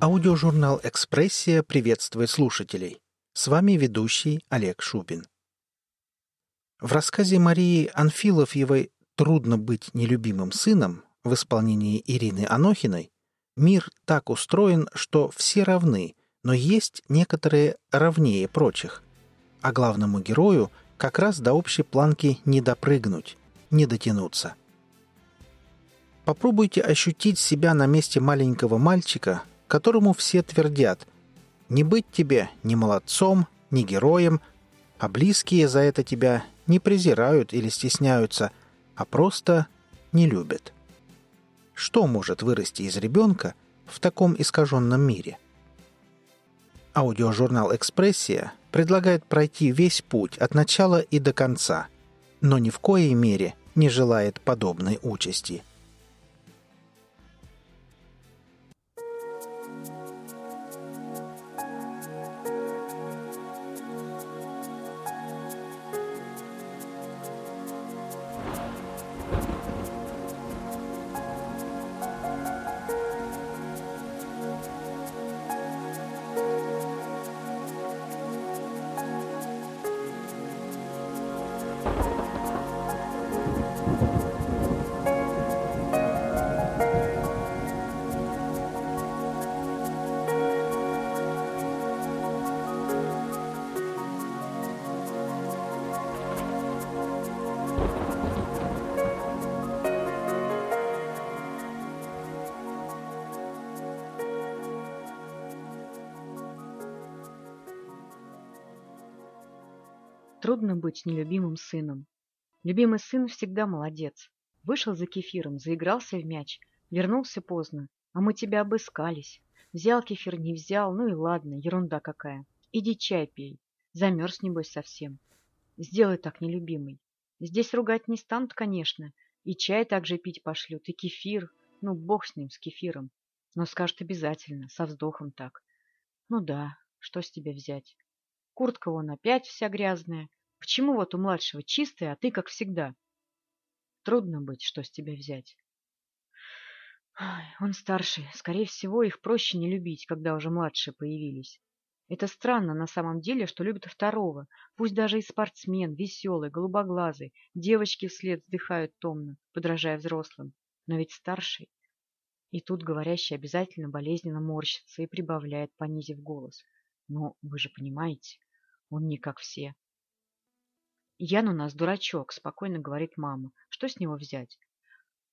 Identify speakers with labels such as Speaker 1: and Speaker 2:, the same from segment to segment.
Speaker 1: Аудиожурнал «Экспрессия» приветствует слушателей. С вами ведущий Олег Шубин. В рассказе Марии Анфиловьевой «Трудно быть нелюбимым сыном» в исполнении Ирины Анохиной мир так устроен, что все равны, но есть некоторые равнее прочих. А главному герою как раз до общей планки не допрыгнуть, не дотянуться. Попробуйте ощутить себя на месте маленького мальчика, которому все твердят «Не быть тебе ни молодцом, ни героем», а близкие за это тебя не презирают или стесняются, а просто не любят. Что может вырасти из ребенка в таком искаженном мире? Аудиожурнал «Экспрессия» предлагает пройти весь путь от начала и до конца, но ни в коей мере не желает подобной участи –
Speaker 2: Трудно быть нелюбимым сыном. Любимый сын всегда молодец. Вышел за кефиром, заигрался в мяч, вернулся поздно, а мы тебя обыскались. Взял кефир, не взял, ну и ладно, ерунда какая. Иди чай пей. Замерз, небось, совсем. Сделай так, нелюбимый. Здесь ругать не станут, конечно. И чай также пить пошлют, и кефир. Ну, бог с ним, с кефиром. Но скажут обязательно, со вздохом так. Ну да, что с тебя взять? Куртка вон опять вся грязная. Почему вот у младшего чистая, а ты как всегда? Трудно быть, что с тебя взять. Он старший. Скорее всего, их проще не любить, когда уже младшие появились. Это странно на самом деле, что любят второго. Пусть даже и спортсмен, веселый, голубоглазый. Девочки вслед вздыхают томно, подражая взрослым. Но ведь старший. И тут говорящий обязательно болезненно морщится и прибавляет, понизив голос. Но вы же понимаете, он не как все. Ян у нас дурачок, спокойно говорит мама. Что с него взять?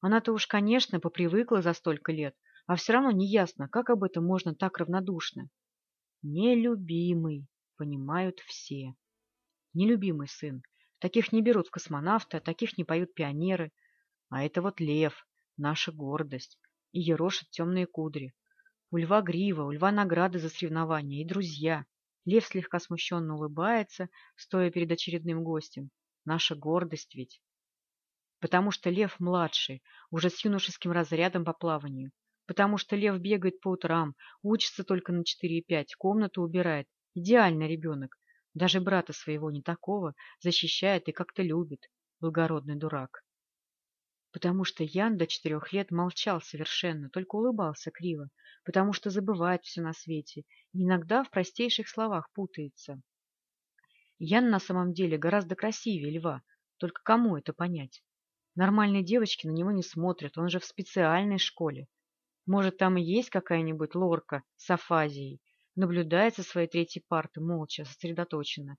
Speaker 2: Она-то уж, конечно, попривыкла за столько лет, а все равно не ясно, как об этом можно так равнодушно. Нелюбимый, понимают все. Нелюбимый сын. Таких не берут в космонавты, таких не поют пионеры. А это вот лев, наша гордость, и ерошит темные кудри. У льва грива, у льва награды за соревнования и друзья. Лев слегка смущенно улыбается, стоя перед очередным гостем. Наша гордость ведь. Потому что Лев младший, уже с юношеским разрядом по плаванию. Потому что Лев бегает по утрам, учится только на 4,5, комнату убирает. Идеальный ребенок. Даже брата своего не такого защищает и как-то любит. Благородный дурак. Потому что Ян до четырех лет молчал совершенно, только улыбался криво, потому что забывает все на свете и иногда в простейших словах путается. Ян на самом деле гораздо красивее льва, только кому это понять? Нормальные девочки на него не смотрят, он же в специальной школе. Может, там и есть какая-нибудь лорка с афазией, наблюдает со своей третьей парты молча, сосредоточенно,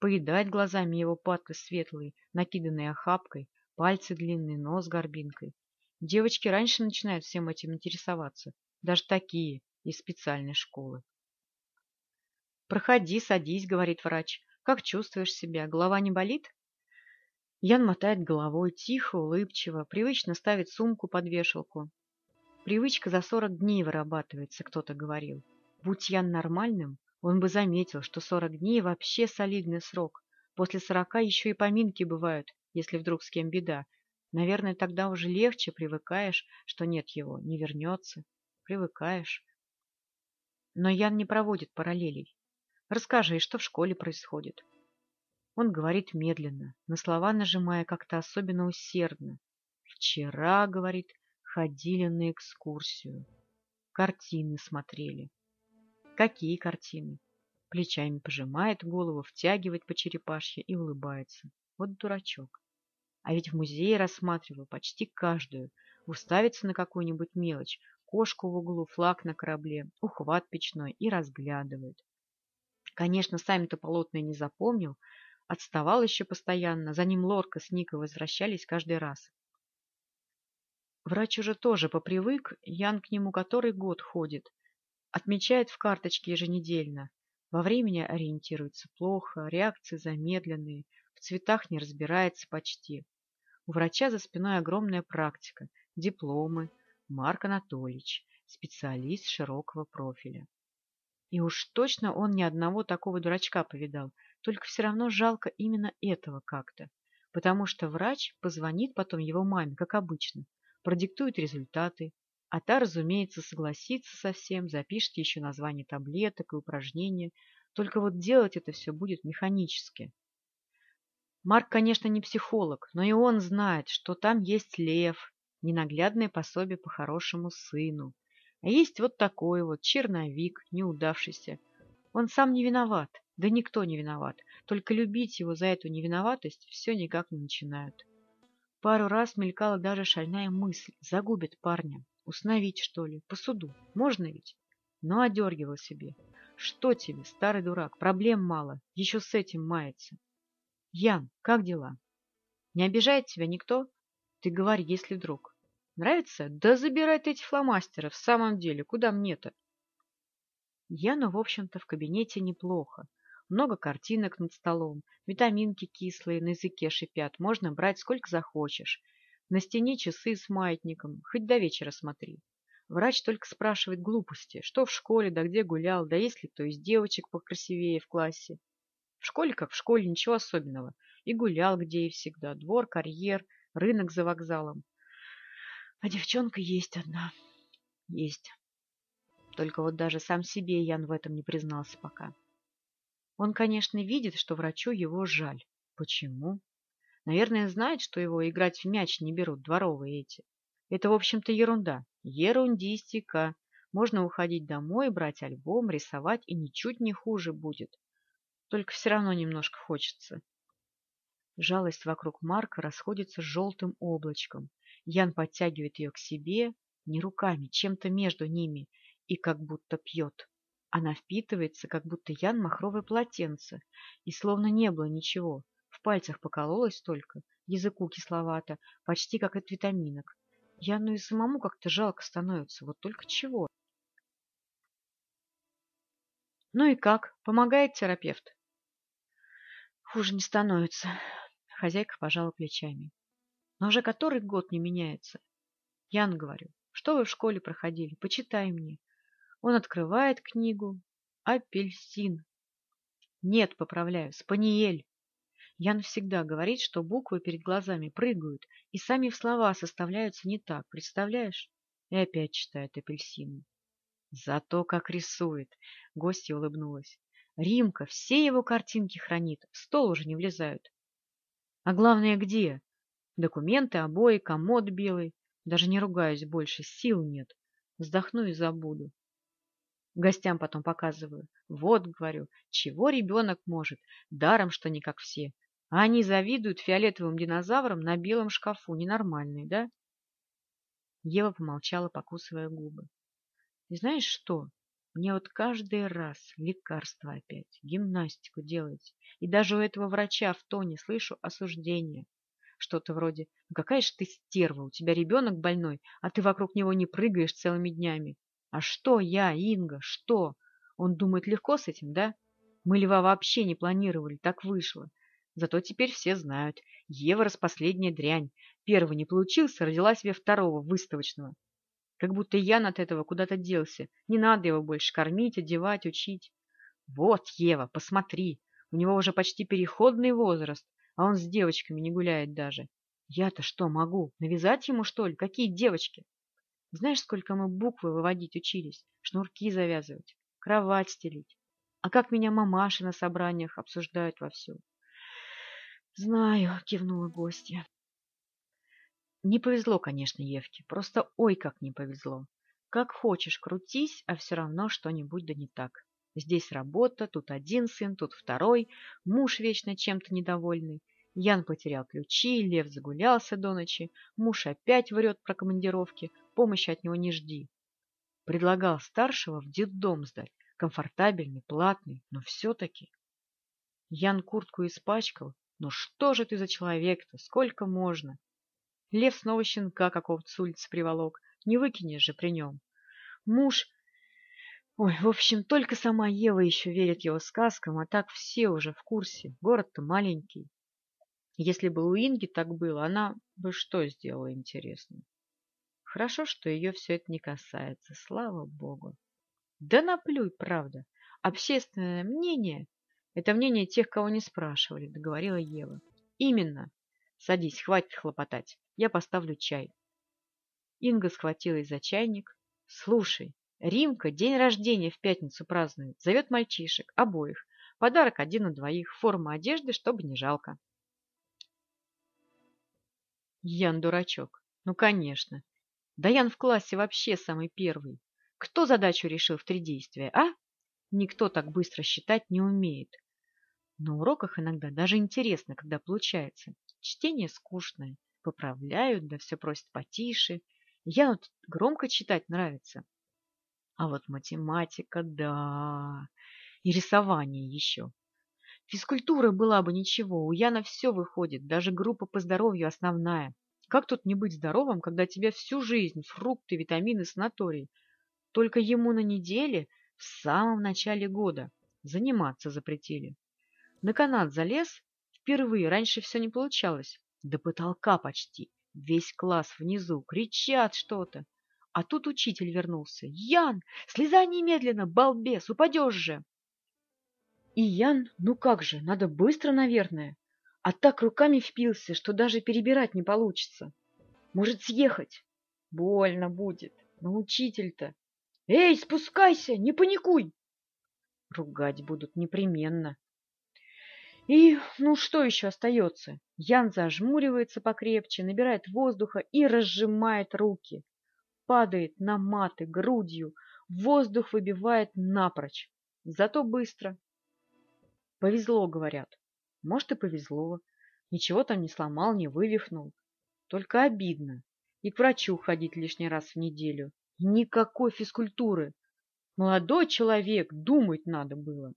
Speaker 2: поедает глазами его падкой светлые, накиданные охапкой, пальцы длинные, нос горбинкой. Девочки раньше начинают всем этим интересоваться, даже такие, из специальной школы. «Проходи, садись», — говорит врач. «Как чувствуешь себя? Голова не болит?» Ян мотает головой, тихо, улыбчиво, привычно ставит сумку под вешалку. Привычка за сорок дней вырабатывается, кто-то говорил. Будь Ян нормальным, он бы заметил, что сорок дней вообще солидный срок. После сорока еще и поминки бывают, если вдруг с кем беда. Наверное, тогда уже легче привыкаешь, что нет его, не вернется привыкаешь. Но Ян не проводит параллелей. Расскажи, что в школе происходит. Он говорит медленно, на слова нажимая как-то особенно усердно. Вчера, говорит, ходили на экскурсию. Картины смотрели. Какие картины? Плечами пожимает, голову втягивает по черепашье и улыбается. Вот дурачок. А ведь в музее рассматривал почти каждую. Уставится на какую-нибудь мелочь, кошку в углу, флаг на корабле, ухват печной и разглядывает. Конечно, сами-то полотна не запомнил, отставал еще постоянно, за ним Лорка с Никой возвращались каждый раз. Врач уже тоже попривык, Ян к нему который год ходит, отмечает в карточке еженедельно. Во времени ориентируется плохо, реакции замедленные, в цветах не разбирается почти. У врача за спиной огромная практика, дипломы, Марк Анатольевич, специалист широкого профиля. И уж точно он ни одного такого дурачка повидал, только все равно жалко именно этого как-то, потому что врач позвонит потом его маме, как обычно, продиктует результаты, а та, разумеется, согласится со всем, запишет еще название таблеток и упражнения, только вот делать это все будет механически. Марк, конечно, не психолог, но и он знает, что там есть лев, ненаглядное пособие по хорошему сыну. А есть вот такой вот черновик, неудавшийся. Он сам не виноват, да никто не виноват, только любить его за эту невиноватость все никак не начинают. Пару раз мелькала даже шальная мысль, загубит парня, усновить, что ли, по суду, можно ведь? Но одергивал себе. Что тебе, старый дурак, проблем мало, еще с этим мается. Ян, как дела? Не обижает тебя никто? Ты говори, если вдруг. Нравится? Да забирай ты эти фломастеры, в самом деле, куда мне-то? Яну, в общем-то, в кабинете неплохо. Много картинок над столом, витаминки кислые на языке шипят, можно брать сколько захочешь. На стене часы с маятником, хоть до вечера смотри. Врач только спрашивает глупости, что в школе, да где гулял, да есть ли кто из девочек покрасивее в классе. В школе как в школе, ничего особенного. И гулял где и всегда, двор, карьер, рынок за вокзалом. А девчонка есть одна. Есть. Только вот даже сам себе Ян в этом не признался пока. Он, конечно, видит, что врачу его жаль. Почему? Наверное, знает, что его играть в мяч не берут дворовые эти. Это, в общем-то, ерунда. Ерундистика. Можно уходить домой, брать альбом, рисовать, и ничуть не хуже будет. Только все равно немножко хочется. Жалость вокруг Марка расходится желтым облачком. Ян подтягивает ее к себе, не руками, чем-то между ними, и как будто пьет. Она впитывается, как будто Ян махровое полотенце, и словно не было ничего. В пальцах покололось только, языку кисловато, почти как от витаминок. Яну и самому как-то жалко становится, вот только чего. Ну и как? Помогает терапевт? Хуже не становится. Хозяйка пожала плечами. Но уже который год не меняется. Ян, говорю, что вы в школе проходили? Почитай мне. Он открывает книгу. Апельсин. Нет, поправляю, спаниель. Ян всегда говорит, что буквы перед глазами прыгают, и сами в слова составляются не так, представляешь? И опять читает апельсины. Зато как рисует. Гостья улыбнулась. Римка все его картинки хранит, в стол уже не влезают. А главное, где? Документы, обои, комод белый. Даже не ругаюсь больше, сил нет. Вздохну и забуду. Гостям потом показываю. Вот, говорю, чего ребенок может, даром, что не как все. А они завидуют фиолетовым динозаврам на белом шкафу. Ненормальные, да? Ева помолчала, покусывая губы. И знаешь что? Мне вот каждый раз лекарство опять, гимнастику делать. И даже у этого врача в тоне слышу осуждение. Что-то вроде «Ну какая же ты стерва, у тебя ребенок больной, а ты вокруг него не прыгаешь целыми днями». А что я, Инга, что? Он думает легко с этим, да? Мы Льва вообще не планировали, так вышло. Зато теперь все знают. Ева распоследняя дрянь. Первый не получился, родила себе второго, выставочного. Как будто Ян от этого куда-то делся. Не надо его больше кормить, одевать, учить. Вот, Ева, посмотри. У него уже почти переходный возраст а он с девочками не гуляет даже. Я-то что могу? Навязать ему, что ли? Какие девочки? Знаешь, сколько мы буквы выводить учились? Шнурки завязывать, кровать стелить. А как меня мамаши на собраниях обсуждают вовсю? Знаю, кивнула гостья. Не повезло, конечно, Евке, просто ой как не повезло. Как хочешь крутись, а все равно что-нибудь да не так. Здесь работа, тут один сын, тут второй, муж вечно чем-то недовольный. Ян потерял ключи, Лев загулялся до ночи, муж опять врет про командировки, помощи от него не жди. Предлагал старшего в детдом сдать, комфортабельный, платный, но все-таки. Ян куртку испачкал. Ну что же ты за человек-то, сколько можно? Лев снова щенка какого-то с улицы приволок, не выкинешь же при нем. Муж Ой, в общем, только сама Ева еще верит его сказкам, а так все уже в курсе. Город-то маленький. Если бы у Инги так было, она бы что сделала, интересно? Хорошо, что ее все это не касается, слава богу. Да наплюй, правда. Общественное мнение – это мнение тех, кого не спрашивали, договорила Ева. Именно. Садись, хватит хлопотать. Я поставлю чай. Инга схватилась за чайник. Слушай, Римка день рождения в пятницу празднует, зовет мальчишек, обоих. Подарок один на двоих, форма одежды, чтобы не жалко. Ян дурачок. Ну, конечно. Да Ян в классе вообще самый первый. Кто задачу решил в три действия, а? Никто так быстро считать не умеет. На уроках иногда даже интересно, когда получается. Чтение скучное. Поправляют, да все просят потише. Яну громко читать нравится. А вот математика, да. И рисование еще. Физкультура была бы ничего, у Яна все выходит, даже группа по здоровью основная. Как тут не быть здоровым, когда тебе всю жизнь фрукты, витамины, санаторий? Только ему на неделе, в самом начале года, заниматься запретили. На канат залез, впервые, раньше все не получалось. До потолка почти, весь класс внизу, кричат что-то. А тут учитель вернулся. «Ян, слезай немедленно, балбес, упадешь же!» И Ян, ну как же, надо быстро, наверное. А так руками впился, что даже перебирать не получится. Может, съехать? Больно будет. Но учитель-то... Эй, спускайся, не паникуй! Ругать будут непременно. И, ну, что еще остается? Ян зажмуривается покрепче, набирает воздуха и разжимает руки падает на маты грудью, воздух выбивает напрочь. Зато быстро. Повезло, говорят. Может, и повезло. Ничего там не сломал, не вывихнул. Только обидно. И к врачу ходить лишний раз в неделю. Никакой физкультуры. Молодой человек, думать надо было.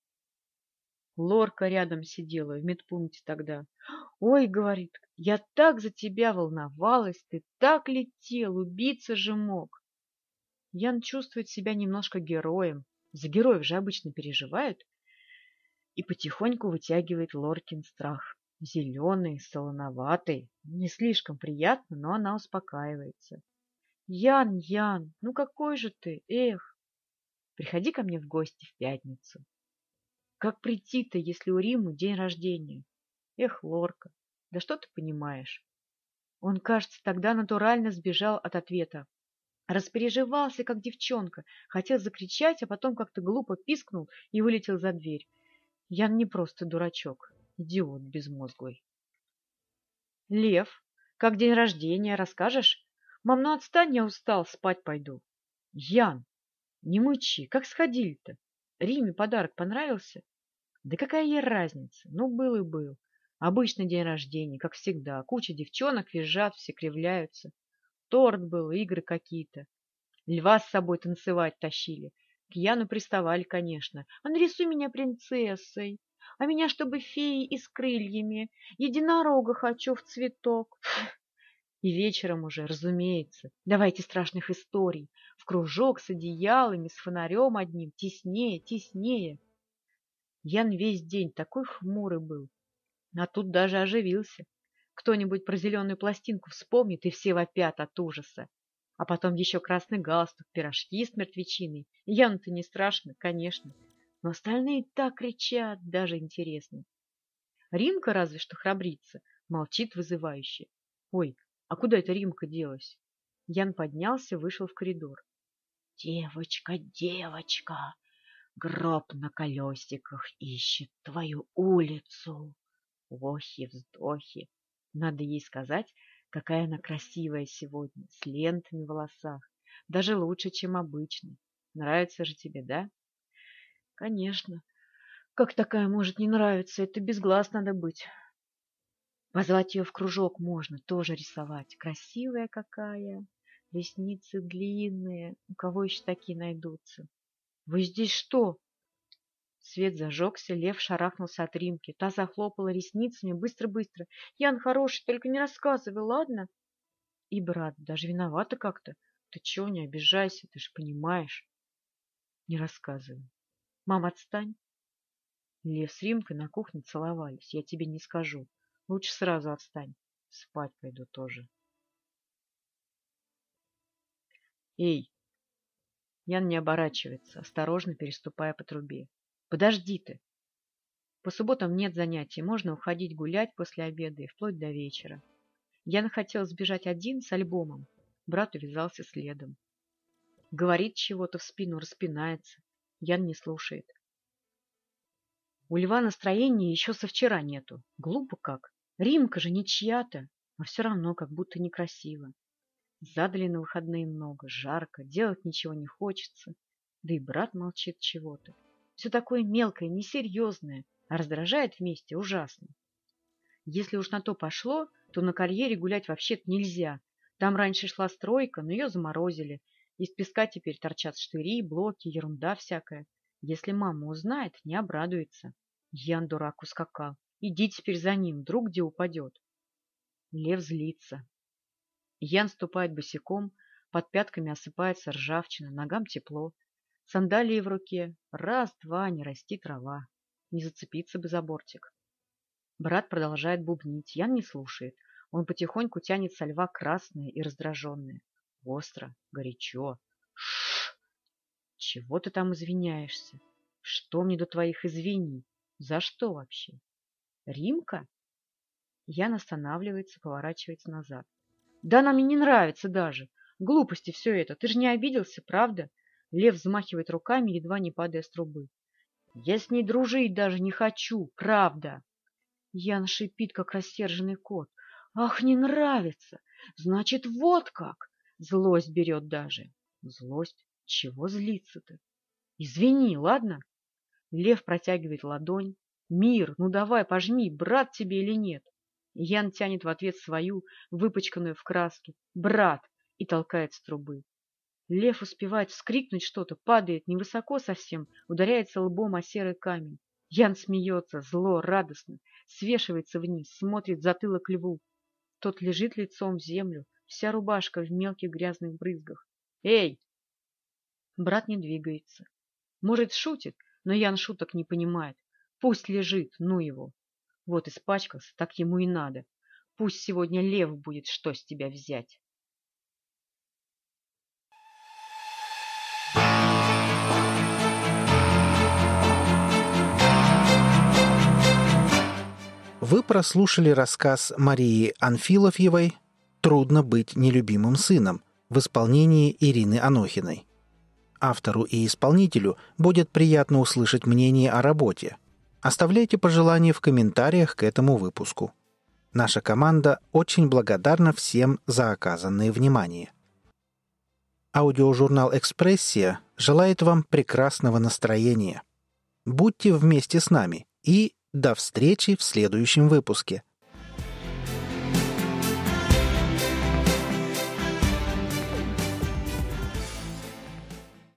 Speaker 2: Лорка рядом сидела в медпункте тогда. «Ой, — говорит, — я так за тебя волновалась, ты так летел, убиться же мог!» Ян чувствует себя немножко героем. За героев же обычно переживают. И потихоньку вытягивает Лоркин страх. Зеленый, солоноватый. Не слишком приятно, но она успокаивается. «Ян, Ян, ну какой же ты, эх! Приходи ко мне в гости в пятницу. Как прийти-то, если у Римы день рождения? Эх, Лорка, да что ты понимаешь? Он, кажется, тогда натурально сбежал от ответа. Распереживался, как девчонка, хотел закричать, а потом как-то глупо пискнул и вылетел за дверь. Ян не просто дурачок, идиот безмозглый. Лев, как день рождения, расскажешь? Мам, ну отстань, я устал, спать пойду. Ян, не мычи, как сходили-то? Риме подарок понравился? Да какая ей разница? Ну, был и был. Обычный день рождения, как всегда. Куча девчонок визжат, все кривляются. Торт был, игры какие-то. Льва с собой танцевать тащили. К Яну приставали, конечно. А нарисуй меня принцессой. А меня, чтобы феей и с крыльями. Единорога хочу в цветок. И вечером уже, разумеется. Давайте страшных историй. В кружок с одеялами, с фонарем одним. Теснее, теснее. Ян весь день такой хмурый был, а тут даже оживился. Кто-нибудь про зеленую пластинку вспомнит, и все вопят от ужаса. А потом еще красный галстук, пирожки с мертвечиной. Яну-то не страшно, конечно. Но остальные так кричат, даже интересно. Римка разве что храбрится, молчит вызывающе. Ой, а куда эта Римка делась? Ян поднялся, вышел в коридор. «Девочка, девочка!» Гроб на колесиках ищет твою улицу. Охи-вздохи. Надо ей сказать, какая она красивая сегодня, с лентами в волосах. Даже лучше, чем обычно. Нравится же тебе, да? Конечно. Как такая может не нравиться? Это без глаз надо быть. Позвать ее в кружок можно, тоже рисовать. Красивая какая, ресницы длинные. У кого еще такие найдутся? Вы здесь что? Свет зажегся, лев шарахнулся от Римки. Та захлопала ресницами быстро-быстро. Ян хороший, только не рассказывай, ладно? И брат, даже виновата как-то. Ты чего, не обижайся, ты же понимаешь. Не рассказывай. Мам, отстань. Лев с Римкой на кухне целовались. Я тебе не скажу. Лучше сразу отстань. Спать пойду тоже. Эй! Ян не оборачивается, осторожно переступая по трубе. Подожди ты. По субботам нет занятий, можно уходить гулять после обеда и вплоть до вечера. Ян хотел сбежать один с альбомом. Брат увязался следом. Говорит чего-то в спину, распинается. Ян не слушает. У льва настроения еще со вчера нету. Глупо как. Римка же не чья-то, но все равно как будто некрасиво. Задали на выходные много, жарко, делать ничего не хочется. Да и брат молчит чего-то. Все такое мелкое, несерьезное, а раздражает вместе ужасно. Если уж на то пошло, то на карьере гулять вообще-то нельзя. Там раньше шла стройка, но ее заморозили. Из песка теперь торчат штыри, блоки, ерунда всякая. Если мама узнает, не обрадуется. Ян дурак ускакал. Иди теперь за ним, вдруг где упадет. Лев злится. Ян ступает босиком, под пятками осыпается ржавчина, ногам тепло. Сандалии в руке. Раз, два, не расти трава. Не зацепиться бы за бортик. Брат продолжает бубнить. Ян не слушает. Он потихоньку тянет со льва красное и раздраженное. Остро, горячо. Шш! Чего ты там извиняешься? Что мне до твоих извиний? За что вообще? Римка? Ян останавливается, поворачивается назад. Да она мне не нравится даже. Глупости все это. Ты же не обиделся, правда? Лев взмахивает руками, едва не падая с трубы. Я с ней дружить даже не хочу, правда. Ян шипит, как рассерженный кот. Ах, не нравится! Значит, вот как! Злость берет даже. Злость? Чего злиться-то? Извини, ладно? Лев протягивает ладонь, Мир, ну давай, пожми, брат тебе или нет? Ян тянет в ответ свою, выпачканную в краске. Брат! И толкает с трубы. Лев успевает вскрикнуть что-то, падает невысоко совсем, ударяется лбом о серый камень. Ян смеется, зло, радостно, свешивается вниз, смотрит затылок льву. Тот лежит лицом в землю, вся рубашка в мелких грязных брызгах. «Эй!» Брат не двигается. Может, шутит, но Ян шуток не понимает. Пусть лежит, ну его. Вот испачкался, так ему и надо. Пусть сегодня лев будет что с тебя взять.
Speaker 1: Вы прослушали рассказ Марии Анфиловьевой «Трудно быть нелюбимым сыном» в исполнении Ирины Анохиной. Автору и исполнителю будет приятно услышать мнение о работе – Оставляйте пожелания в комментариях к этому выпуску. Наша команда очень благодарна всем за оказанное внимание. Аудиожурнал «Экспрессия» желает вам прекрасного настроения. Будьте вместе с нами и до встречи в следующем выпуске –